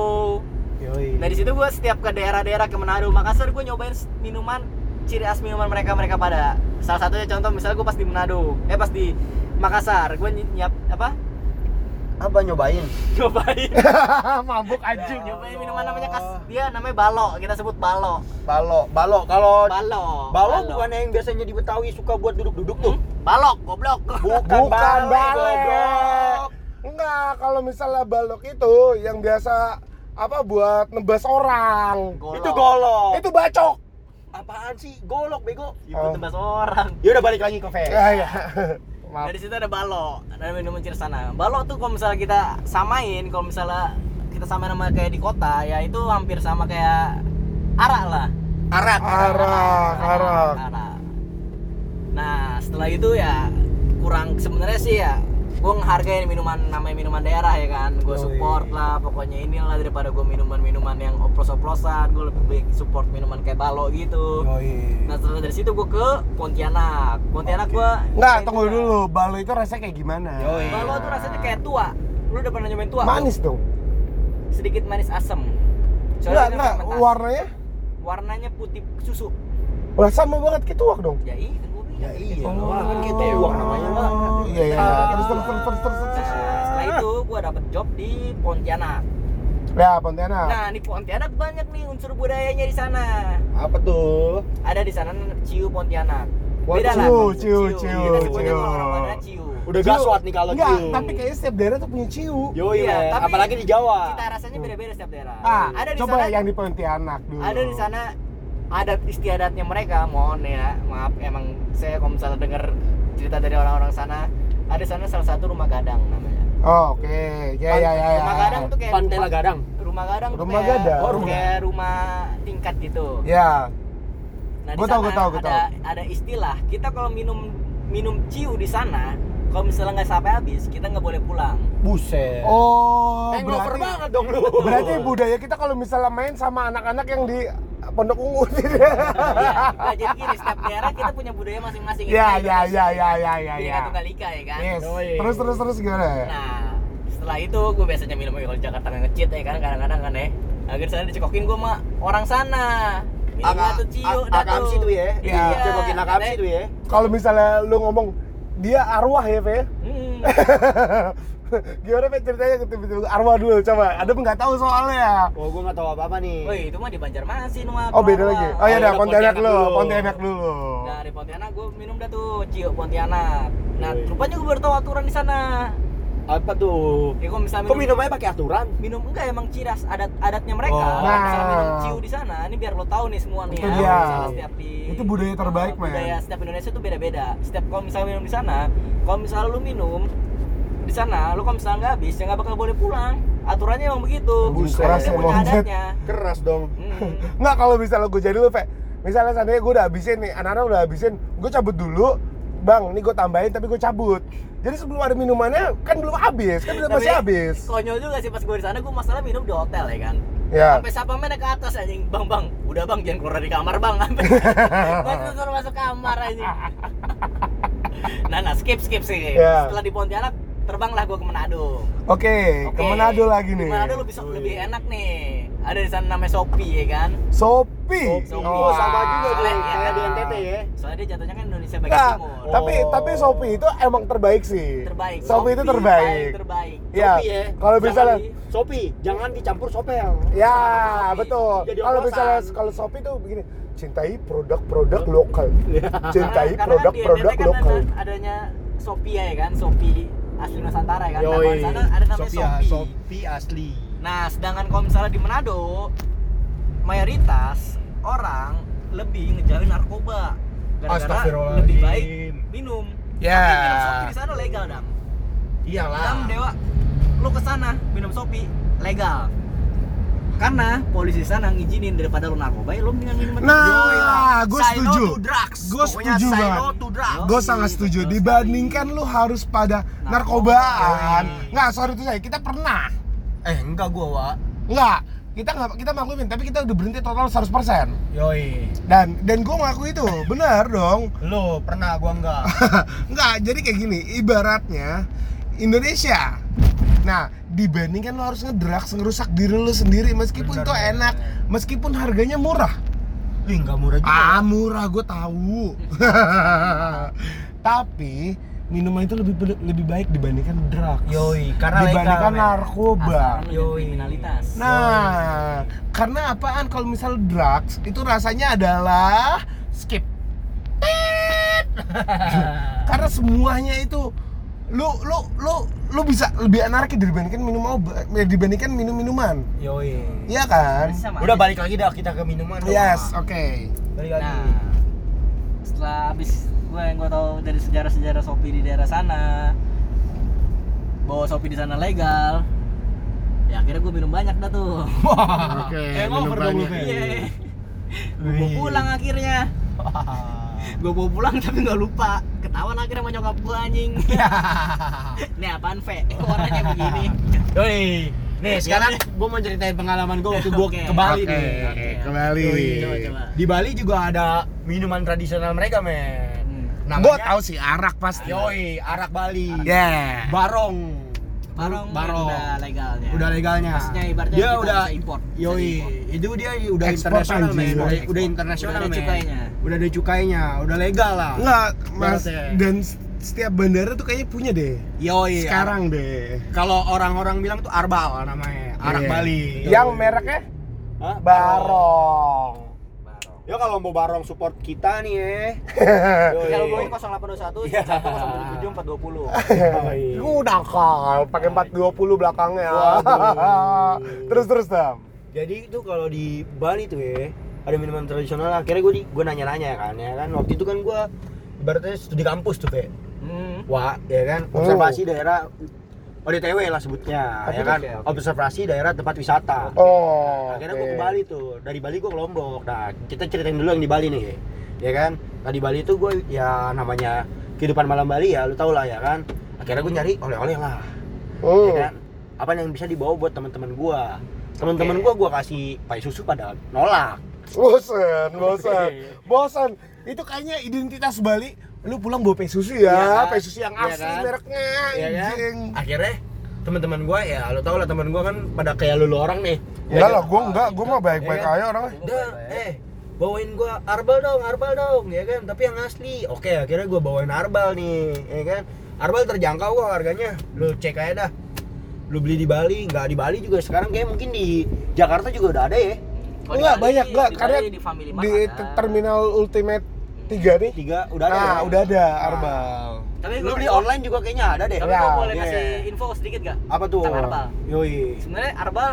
Yoi. Dari situ gue setiap ke daerah-daerah ke Manado, Makassar gue nyobain minuman ciri khas minuman mereka mereka pada. Salah satunya contoh misalnya gue pas di Manado, eh pas di Makassar, gue nyiap apa? apa nyobain? Nyobain. Mabuk anjing. nyobain minuman namanya khas dia namanya balo, kita sebut balo. Balo, balo. Kalau Balo. balo bukan yang biasanya di Betawi suka buat duduk-duduk tuh. balok, goblok. Bukan, Bukan bale. goblok. Enggak, kalau misalnya balok itu yang biasa apa buat nebas orang. Golok. Itu golok. Itu bacok. Apaan sih? Golok bego. Ibu Oh. tebas orang. Ya udah balik lagi ke Fe. Ya, ya. Maaf. Dari situ ada balo, ada minuman ciri sana. Balo tuh kalau misalnya kita samain, kalau misalnya kita samain sama kayak di kota, ya itu hampir sama kayak arak lah. Arak. Arak, arak. Arak. Nah setelah itu ya kurang sebenarnya sih ya gue ngehargain minuman namanya minuman daerah ya kan gue support lah pokoknya inilah daripada gue minuman-minuman yang oplos-oplosan gue lebih baik support minuman kayak balo gitu nah setelah dari situ gue ke Pontianak Pontianak gue Enggak, tunggu dulu. Balo itu rasanya kayak gimana? Yoi. Balo tuh rasanya kayak tua. Lu udah pernah nyobain tua? Manis dong. Sedikit manis asam. Soalnya enggak. fermentasi. Warnanya Warnanya putih susu. Wah, sama banget kayak tuak dong. Ya iya. Ya iya, Oh. Wah, kan kita uang namanya, Pak. Iya, iya. Ah. Terus, terus, terus, terus, terus, terus. Nah, setelah itu gua dapet job di Pontianak. Ya, Pontianak. Nah, di Pontianak banyak nih unsur budayanya di sana. Apa tuh? Ada di sana Ciu Pontianak. Wah, Beda lah. ciu, ciu, ciu, Kita ciu. Padang ciu. Udah Ciu. gaswat nih kalau Enggak, ciu. tapi kayaknya setiap daerah tuh punya ciu. Yoi, Iya, Le. tapi apalagi di Jawa. Cita rasanya beda-beda setiap daerah. Ah, ada di coba sana yang di Pontianak dulu. ada di sana adat istiadatnya mereka mohon ya maaf emang saya kalau misalnya dengar cerita dari orang-orang sana ada sana salah satu rumah gadang namanya Oh, oke. Ya, ya, ya, ya. rumah gadang tuh kayak Pantai rumah, Lagadang. rumah gadang tuh Rumah kayak, gadang. oh, kayak rumah tingkat gitu Ya. nah Gua di tahu, sana gua tahu, gua ada ada istilah kita kalau minum minum ciu di sana kalau misalnya nggak sampai habis kita nggak boleh pulang Buset. Oh, Hangover berarti banget dong lu. berarti budaya kita kalau misalnya main sama anak-anak yang di Pondok Ungu. Iya. Nah, jadi gini setiap daerah kita punya budaya masing-masing Ya, Itu ya, ya, ya, ya, ya, Bineka ya. Tunggal Ika ya kan Yes. Yoi. Terus terus terus gimana? Nah, setelah itu gue biasanya minum kalau Jakarta ngecit ya kan kadang-kadang kan ya. akhirnya sana dicekokin gue sama orang sana minumnya tuh Cio dah tuh ya. Iya. Cekokin Akamsi tuh ya. Kalau misalnya lu ngomong dia arwah ya, Fe? Gimana Fe ceritanya tiba-tiba arwah dulu coba. Ada nggak tahu soalnya. Oh, gua nggak tahu apa-apa nih. Woi, itu mah di Banjarmasin mah. Oh beda lagi. Oh ya Oh, udah udah Pontianak Pontianak dulu, dulu. Pontianak dulu. Dari Pontianak gue minum dah tuh Cio Pontianak. Nah, rupanya gue baru tahu aturan di sana. Apa tuh? Ya kalau misalnya Kok minumnya pakai aturan? minum enggak emang ciras adat adatnya mereka. Oh. Kalau misalnya minum Nah. ciu di sana, ini biar lo tahu nih semua nih Itu ya. dia. Misalnya setiap di Itu budaya terbaik, men. Budaya setiap Indonesia tuh beda-beda. Setiap kalau misalnya minum di sana, kalau misalnya lu minum di sana, lu kalau misalnya nggak habis, ya nggak bakal boleh pulang. Aturannya emang begitu. Buset, dia keras punya emang. adatnya. Keras dong. Hmm. Nggak kalau misalnya gue jadi lu, Fe. Misalnya seandainya gue udah habisin nih, anak-anak udah habisin, gue cabut dulu. Bang, ini gue tambahin tapi gue cabut. Jadi sebelum ada minumannya kan belum habis, kan udah Tapi masih habis. Konyol juga sih pas gue di sana, gue masalah minum di hotel ya kan. Ya. Sampai siapa naik ke atas anjing, bang bang, udah bang jangan keluar dari kamar bang. Sampai Gua suruh masuk kamar anjing. Nah, nah skip skip sih. Ya. Setelah di Pontianak, terbanglah gue ke Manado. Oke, ke Oke. Manado lagi nih. Di Manado lebih lebih enak nih. Ada di sana namanya Shopee ya kan. Sopi. Sopi. Oh, sama juga tuh Soalnya, kayak ya. di NTT ya. Soalnya dia jatuhnya kan Indonesia bagian Nah, timur. tapi Oh. tapi Sopi itu emang terbaik sih. Terbaik. Sopi itu paling terbaik. terbaik. Iya. Sopi ya. Kalau misalnya Sopi, jangan dicampur sopel. Ya, Sopi. betul. Kalau misalnya kalau Shopee tuh begini, cintai produk-produk lokal. Cintai kan produk-produk lokal. Kan ada- adanya Shopee ya kan, Shopee asli Nusantara ya kan. Nah, Yoi. di sana ada namanya Sopi ya, Shopee. Sopi asli. Nah, sedangkan kalau misalnya di Manado, mayoritas orang lebih ngejalin narkoba. Gara-gara lebih baik minum. Ya. Tapi minum Shopee di sana legal, Dam. Iyalah. Dam Dewa, lu ke sana minum Shopee legal. Karena polisi sana ngizinin daripada lu narkoba, ya lu mendingan minum Nah, gue setuju. Gue setuju banget. Gue sangat setuju. Dibandingkan lu harus pada narkobaan. Nggak, sorry itu saya. Kita pernah. Eh, enggak gua, Wak. Nggak. Kita nggak kita maklumin, tapi kita udah berhenti total 100%. Yoi. Dan dan gue ngaku itu, benar dong. Lu pernah gua enggak. Enggak, jadi kayak gini, ibaratnya Indonesia. Nah, dibandingkan lo harus ngedrugs, ngerusak diri lo sendiri meskipun Benar, itu enak, meskipun harganya murah. Wih, enggak murah juga. Ah, murah gue tahu. Tapi minuman itu lebih lebih baik dibandingkan drugs. Yoi, karena dibandingkan legal, narkoba. Yoi. kriminalitas. Nah, karena apaan kalau misal drugs itu rasanya adalah skip. Karena semuanya itu lu lu lu lu bisa lebih anarki dibandingkan minum obat dibandingkan minum minuman Yoi. iya kan Sama Udah balik lagi dah kita ke minuman. yes oke Balik lagi. Nah, setelah habis gue yang gue tahu dari sejarah-sejarah Shopee di daerah sana, bahwa Shopee di sana legal, ya akhirnya gue minum banyak dah tuh. oke Eh, minum banyak. Iya. Gue pulang akhirnya. Gue bawa pulang tapi nggak lupa. Ketahuan akhirnya sama nyokap gue anjing. Ini apaan, Ve? Warnanya begini. Yoi. Nih, sekarang gua mau ceritain pengalaman gua waktu gua Oke. ke Bali Oke, nih. ke Bali. Coba, coba. Di Bali juga ada minuman tradisional mereka, men. Hmm. gue tahu sih arak pasti Yoi, arak Bali. ya Barong. Barong, Barong. udah legalnya. Udah legalnya. Maksudnya ibaratnya dia kita udah bisa import. Yoi, import. itu dia udah internasional, men. Udah, udah internasional, Udah ada men. cukainya. Udah ada cukainya, udah legal lah. Enggak, Mas. Dan setiap bandara tuh kayaknya punya deh. Yoi. Sekarang deh. Kalau orang-orang bilang tuh Arbal namanya, arak Iya. Bali. Yang mereknya Hah? Barong. Ya kalau mau barong support kita nih ya. Kalau gue 0821 Iya. 1077 420. Gue udah nakal, pakai 420 belakangnya. Waduh. terus terus dam. Jadi itu kalau di Bali tuh ya ada minuman tradisional akhirnya gue di gue nanya-nanya kan ya kan waktu itu kan gue ibaratnya studi kampus tuh Pe. Hmm. Wah, ya kan observasi daerah ODTW lah sebutnya ya kan oke, oke. observasi daerah tempat wisata. Oh. Akhirnya gue oke. ke Bali tuh. Dari Bali gue ke Lombok. Nah, kita ceritain dulu yang di Bali nih. Ya kan? Nah, di Bali itu gue ya namanya kehidupan malam Bali ya, lu tau lah ya kan. Akhirnya gue nyari oleh-oleh lah. Hmm. Ya kan? Apa yang bisa dibawa buat teman-teman gue. Teman-teman gue gue kasih pai susu pada nolak. Bosan, bosan, bosan. Itu kayaknya identitas Bali. Lu pulang bawa pay susu ya, Iya kan? pay susu yang Iya asli kan? mereknya, Ya kan? Akhirnya teman-teman gue ya lu tau lah teman gue kan pada kayak lulu orang nih Enggak lah, gua enggak, gua mah baik-baik Ya kan? aja orangnya. Udah, eh bawain gua arbal dong, arbal dong, ya kan? Tapi yang asli. Oke, akhirnya gua bawain arbal nih, ya kan? Arbal terjangkau kok harganya. Lu cek aja dah. Lu beli di Bali, nggak di Bali juga sekarang kayak mungkin di Jakarta juga udah ada ya. Enggak, Bali- banyak enggak karena di di terminal Ultimate 3 nih. Tiga udah ada. Nah, ya? udah ada Nah. arbal. Tapi Lu beli online juga kayaknya ada deh. Tapi Ya, gua boleh iya. kasih info sedikit gak? Apa tuh? Tentang arbal. Yoi. Sebenarnya arbal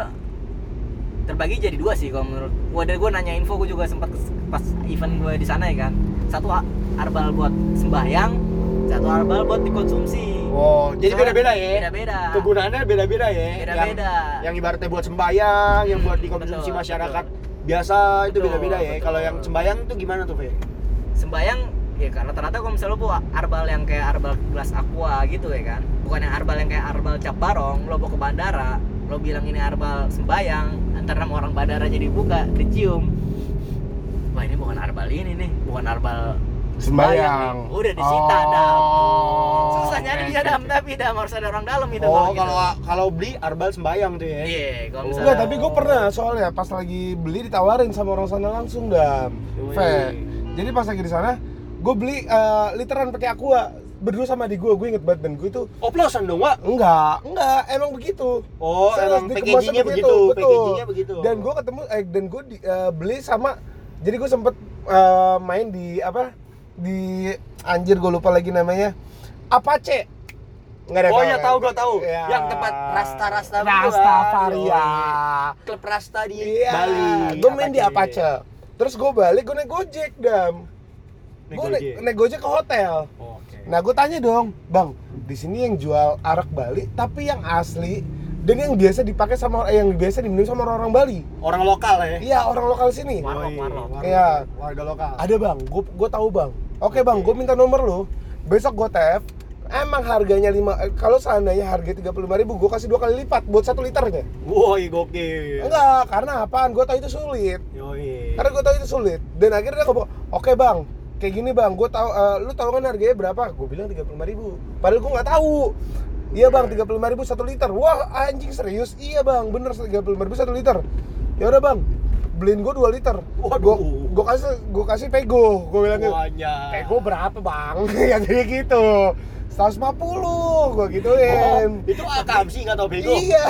terbagi jadi dua sih kalau menurut gua dari gua nanya info gua juga sempat pas event gua di sana ya kan. Satu a- arbal buat sembahyang, satu arbal buat dikonsumsi. Oh, jadi beda-beda ya. Beda-beda. Kegunaannya beda-beda ya. Beda-beda. Yang, yang ibaratnya buat sembayang, yang buat Hmm, dikonsumsi betul, masyarakat betul. biasa itu beda-beda ya. Kalau yang sembayang itu gimana tuh, Fe? Sembayang ya karena rata-rata kalau misalnya lo bawa arbal yang kayak arbal gelas aqua gitu ya kan bukan yang arbal yang kayak arbal cap barong lo bawa ke bandara lo bilang ini arbal sembayang antara sama orang bandara jadi buka dicium wah ini bukan arbal ini nih bukan arbal Sembayang. nih. udah disita dam Oh, susah nyari oke, dia oke, dam oke. tapi dam harus ada orang dalam itu Oh, gitu. kalau kalau beli arbal sembayang tuh ya. iya kalau misalnya Enggak, tapi gue pernah soalnya pas lagi beli ditawarin sama orang sana langsung dam. Fe. Jadi pas lagi di sana, gue beli eh, literan pakai aqua berdua sama di gue, gue inget banget dan gue itu Oplosan dong, Wak. enggak, enggak, emang begitu. Oh, Serius, emang packagingnya begitu, betul. packagingnya begitu. Dan gue ketemu, eh, dan gue di- eh, beli sama, jadi gue sempet eh, main di apa? Di anjir gue lupa lagi namanya, Apache. Nggak ada Oh tahu iya kan? tahu gua tahu. Ya. Yang tempat rasta-rasta gitu kan. Rastafaria. Yoi. Klub rasta di Iya, Bali. gue main di Apache. Terus gue balik, gue naik gojek dam. Gue naik, naik gojek ke hotel. Oke. Nah gue tanya dong, bang, di sini yang jual arak Bali, tapi yang asli dan yang biasa dipakai sama eh, yang biasa diminum sama orang-orang Bali. Orang lokal ya. Iya orang lokal sini. Warlock, warlock. Iya. Warga lokal. Ada bang, gue gue tahu bang. Oke bang, gue minta nomor lu. Besok gue tef. Emang harganya lima. eh, kalau seandainya harga tiga puluh ribu, gue kasih dua kali lipat buat satu liternya. Woi, gokil. Enggak, karena apaan? Gue tahu itu sulit. Yoi. Karena gue tahu itu sulit. Dan akhirnya ngomong, oke bang, kayak gini bang, gue tahu, eh, lu tahu kan harganya berapa? Gue bilang tiga puluh ribu. Padahal gue nggak tahu. Iya bang, tiga puluh ribu satu liter. Wah anjing serius? Iya bang, bener tiga puluh ribu satu liter. Ya udah bang, beliin gue 2 liter. Waduh. Gue gue kasih gue kasih pego. Gue bilang. Wanya. Pego berapa bang? ya jadi gitu. 150 gue gituin. Oh, itu akam sih nggak tau bego. Iya.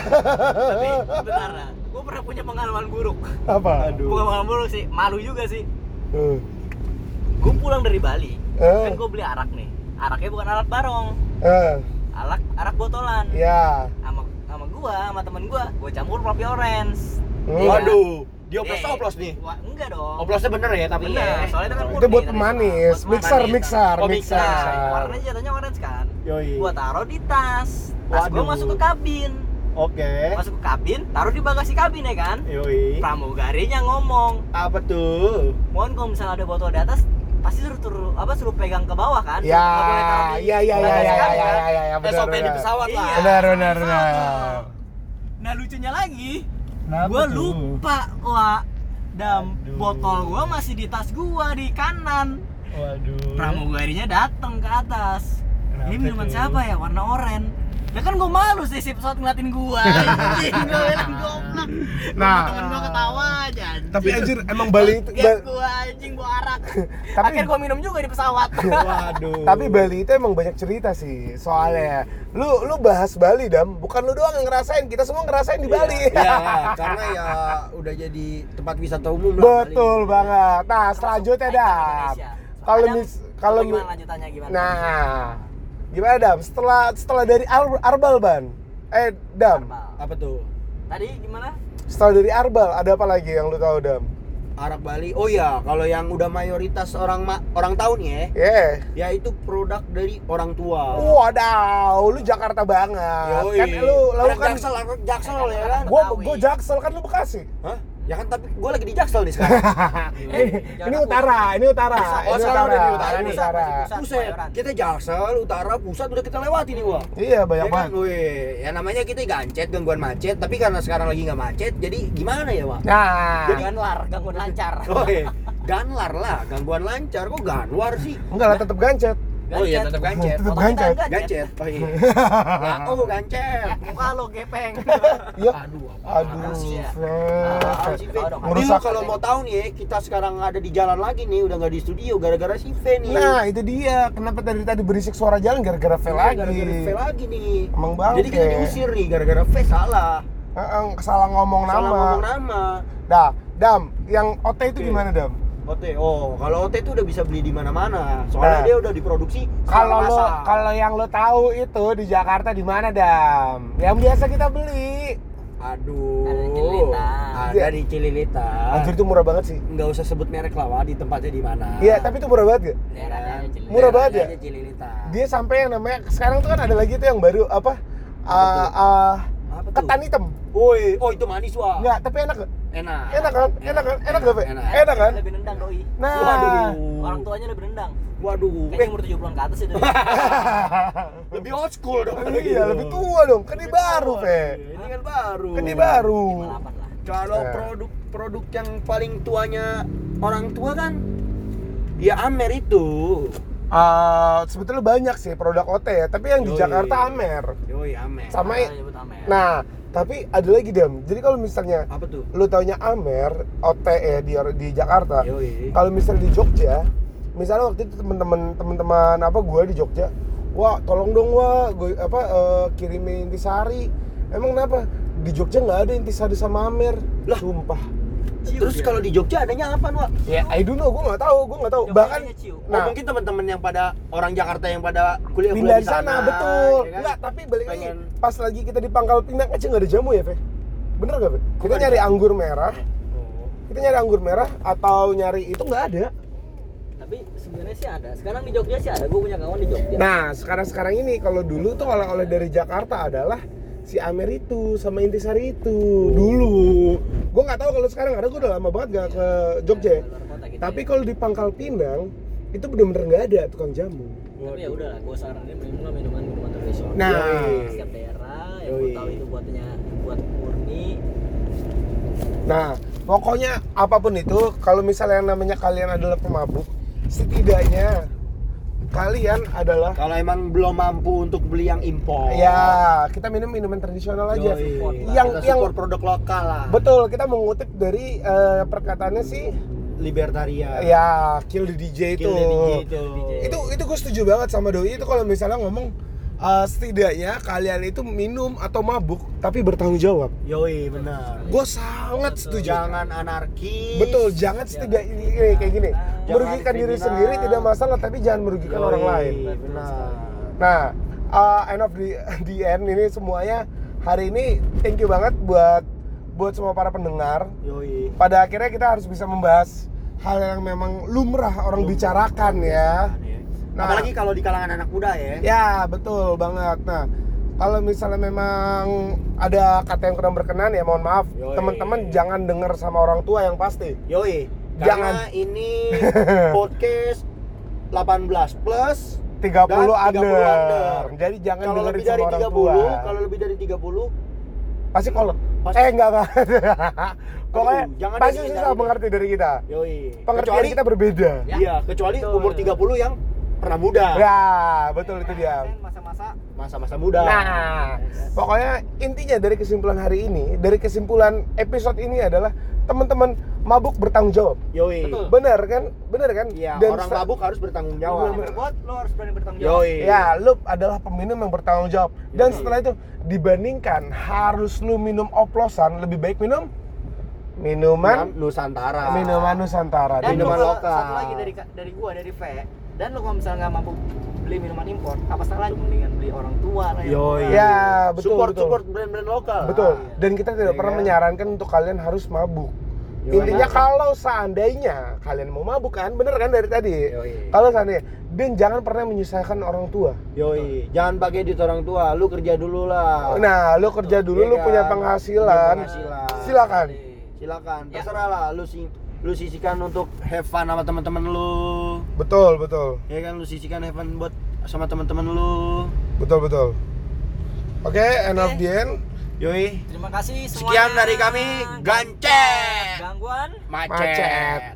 tapi benar gue pernah punya pengalaman buruk Apa? Aduh. bukan pengalaman buruk sih malu juga sih Eh. gue pulang dari Bali Eh. kan gue beli arak nih araknya bukan arak barong Eh, arak arak botolan ya. sama sama gua sama temen gua gua campur kopi orange. Iya? Waduh, Eh, oplos nih. wah, enggak dong Oplosnya bener ya, tapi bener ya. soalnya itu kan Itu murni buat tadi. pemanis, Buat mixer, pemanis. mixer, Oh, mixer. mixer. Warnanya jatuhnya orange kan Yoi. gua taruh di tas tas gua masuk ke kabin Oke. masuk ke kabin taruh di bagasi kabin ya kan Yoi. pramugarinya ngomong Apa tuh? mohon kalau misalnya ada botol di atas pasti suruh turun apa suruh pegang ke bawah kan Ya, Nggak boleh taruh di ya, ya, ya, bagasi ya, ya, kabin, ya, kan? ya, ya, benar, SOP di benar. pesawat lah. Iya. Benar, benar, benar. Nah lucunya lagi, Kenapa gua tuh? lupa wah dam Aduh. botol gua masih di tas gua di kanan. Waduh. Pramugarinya datang ke atas. Kenapa Ini minuman tuh? siapa ya? Warna oranye. Ya kan gua malu sih si pesawat ngeliatin gua. Anjing, gua bilang goblok. Nah. temen gua ketawa aja. anjing. Tapi anjir emang Bali itu Ba- gua anjing gua arak. Tapi- Akhirnya gua minum juga di pesawat. Waduh. tapi Bali itu emang banyak cerita sih soalnya. Lu lu bahas Bali dam, bukan lu doang yang ngerasain, kita semua ngerasain di Bali. Iya, karena ya udah jadi tempat wisata umum lah. Betul banget. Nah, selanjutnya dam. Kalau mis kalau gimana lanjutannya gimana? Nah, gimana dam? Setelah setelah dari Ar- Arbal ban, eh dam. Arbal. Apa tuh? Tadi gimana? Setelah dari Arbal, ada apa lagi yang lu tahu dam? Arak Bali. Oh iya, kalau yang udah mayoritas orang ma- orang tahu nih ya, Yeah. ya itu produk dari orang tua. Wadaw, lu Jakarta banget. Yoi. Kan lu lu kan Jaksel, Jaksel ya kan? gua gua Jaksel kan lu Bekasi. Hah? Ya kan tapi gua lagi di Jaksel nih sekarang. ini, ini utara, ini utara, Oh, ini sekarang utara, udah di utara ini nih. utara. Pusat, kita Jaksel, utara, pusat udah kita lewati nih gua. Iya, banyak Ya kan? banget. Wih, ya namanya kita gancet, gangguan macet, tapi karena sekarang lagi nggak macet, jadi gimana ya, Wak? Nah, Ganwar, gangguan lancar. Oh, iya. Ganlar lah, gangguan lancar. Kok ganwar sih? enggak lah tetap gancet. Oh iya tetap gancet. Fotonya gancet. kan Gancet. Oh iya. Lah, oh gancet. Muka lo gepeng. Iya. Aduh. Aduh, ya? Ini Ngerusak. kalau mau tahu nih, kita sekarang ada di jalan lagi nih, udah nggak di studio gara-gara si V nih. Nah, itu dia. Kenapa tadi tadi berisik suara jalan gara-gara V Iya, lagi. Gara-gara V lagi nih. Emang bangke. Jadi kita diusir nih gara-gara V salah. Heeh, salah ngomong Salah nama. ngomong nama. Dah, Dam, yang OT itu gimana, Dam? OT, oh kalau OT itu udah bisa beli di mana-mana. Soalnya Nah. dia udah diproduksi. Kalau lo kalau yang lo tahu itu di Jakarta di mana, Dam? Yang biasa kita beli. Aduh. Ada di Cililitan. Ada di Cililitan. Anjir itu murah banget sih. Nggak usah sebut merek lah, Wah, di tempatnya di mana. Iya, tapi itu murah banget ya. Daerahnya. Murah banget ya? Cililitan. Dia sampai yang namanya sekarang tuh kan ada lagi tuh yang baru apa? Apa Ah, tuh? ah, Apa tuh? ketan hitam. Woi, oh itu manis wah. Enggak, tapi enak gak? Enak. Enak kan? Enak kan? Enak gak, Fe? Enak. Enak kan? Lebih nendang doi. Nah, Waduh. Orang tuanya lebih nendang. Waduh. Kayaknya umur 70-an ke atas itu. lebih old school dong. iya, lebih tua dong. Kan ini baru, Fe. Ini kan baru. Kan ini baru. 58 lah. Kalau Eh. produk-produk yang paling tuanya orang tua kan ya Amer itu. Ah, sebetulnya banyak sih produk OT ya, tapi yang di Yoi. Jakarta Amer. Yoi Amer. Sama Ah, nyebut Amer. Nah, tapi ada lagi Dam. Jadi kalau misalnya apa tuh? lu taunya Amer, OT ya di di Jakarta. Kalau misalnya di Jogja, misalnya waktu itu teman-teman teman-teman apa gua di Jogja, wah tolong dong wah gue apa eh, kirimin intisari. Emang kenapa? Di Jogja nggak ada intisari sama Amer. Lah. sumpah. Terus kalau di Jogja adanya apa, Wak? Ya, I don't know, gua nggak tahu, gua nggak tahu. Coba Bahkan Ciu. Oh, nah, mungkin teman-teman yang pada orang Jakarta yang pada kuliah di sana, betul. ya kan? Enggak, tapi balik lagi Pengen- pas lagi kita di Pangkal Pinang aja nggak ada jamu ya, Fe? Bener nggak, Fe? Kita nggak nyari ada? anggur merah, Oh. kita nyari anggur merah atau nyari itu nggak ada. Tapi sebenarnya sih ada. Sekarang di Jogja sih ada. Gue punya kawan di Jogja. Nah, sekarang-sekarang ini kalau dulu tuh oleh-oleh dari Jakarta adalah si Amer itu sama Intisari itu dulu. Gue nggak tahu kalau sekarang ada, gue udah lama banget gak ke Jogja. ya. Gitu Tapi ya. kalau di Pangkal Pinang itu bener-bener nggak ada tukang jamu. tapi ya udah gue saranin minum lah minuman minuman tradisional. Nah. Di setiap daerah yang gue tahu itu buatnya buat murni. Nah, pokoknya apa pun itu, kalau misalnya yang namanya kalian adalah pemabuk, setidaknya kalian adalah Kalau emang belum mampu untuk beli yang impor. ya kita minum minuman tradisional aja. Yoi. Yang Kita yang support produk lokal lah. betul kita mengutip dari eh, perkataannya sih Libertaria. ya Kill the DJ itu. Kill the DJ itu. Itu itu gue setuju banget sama doi itu kalau misalnya ngomong eh, setidaknya kalian itu minum atau mabuk tapi bertanggung jawab. Yoi, benar. Gue sangat setuju. Jangan anarkis. Betul, jangan setidaknya ini kayak gini. Jangan Merugikan diri kriminal. sendiri tidak masalah, tapi jangan merugikan Yoi, orang lain. Benar. Nah, uh, end of the, the end ini semuanya hari ini thank you banget buat buat semua para pendengar. Yoi. Pada akhirnya kita harus bisa membahas hal yang memang lumrah orang bicarakan ya. Nah. Apalagi kalau di kalangan anak muda ya. Ya, betul banget. Nah, kalau misalnya memang ada kata yang kurang berkenan ya mohon maaf. Teman-teman jangan dengar sama orang tua yang pasti. Yoi. Jangan. Karena ini podcast 18 plus 30 Dan 30 under. under. Jadi jangan kalau dengerin lebih dari sama orang 30, tua. kalau lebih dari 30 Pasti kolot. Pasti- Eh enggak enggak. Pokoknya Aduh, jangan pasti susah mengerti dari kita. yoi. Pengertian kecuali kita berbeda. Ya. Iya, kecuali Betul. umur 30 yang pernah muda. Ya, betul itu dia. Masa-masa Masa-masa muda. Nah, pokoknya intinya dari kesimpulan hari ini, dari kesimpulan episode ini adalah teman-teman mabuk bertanggung jawab. Yoi. Betul. Bener kan? Bener kan? Iya, Dan orang mabuk harus bertanggung jawab. berani berbuat, lo harus berani bertanggung jawab. Yoi. Ya, lu adalah peminum yang bertanggung jawab. Dan Yoi. setelah itu dibandingkan harus lu minum oplosan, lebih baik minum minuman Nusantara. minuman Nusantara. Dan Minuman lokal. satu lagi dari dari gua dari V. Dan lo kalau misalnya nggak mampu beli minuman impor, apa salahnya mendingan beli orang tua lah murah. Ya, betul support betul. support brand-brand lokal. Betul. Dan kita tidak Iya pernah kan? menyarankan untuk kalian harus mabuk. Yoi. Intinya kalau seandainya kalian mau mabuk kan, bener kan dari tadi? Yoi. Kalau seandainya dan jangan pernah menyusahkan orang tua. Yoi, jangan pakai duit orang tua, lu kerja dulu lah. Nah, lu kerja dulu, Iya lu kan? punya penghasilan. Punya penghasilan. Silakan. Silakan, Ya. terserah lah lu sih lu sisihkan untuk have fun sama teman-teman lu. Betul, betul. Ya kan lu sisihkan have fun buat sama teman-teman lu. Betul, betul. Oke, end of Oke. the end. Yoi. Terima kasih semuanya. Sekian dari kami, Gancet. Gangguan Macet. Macet.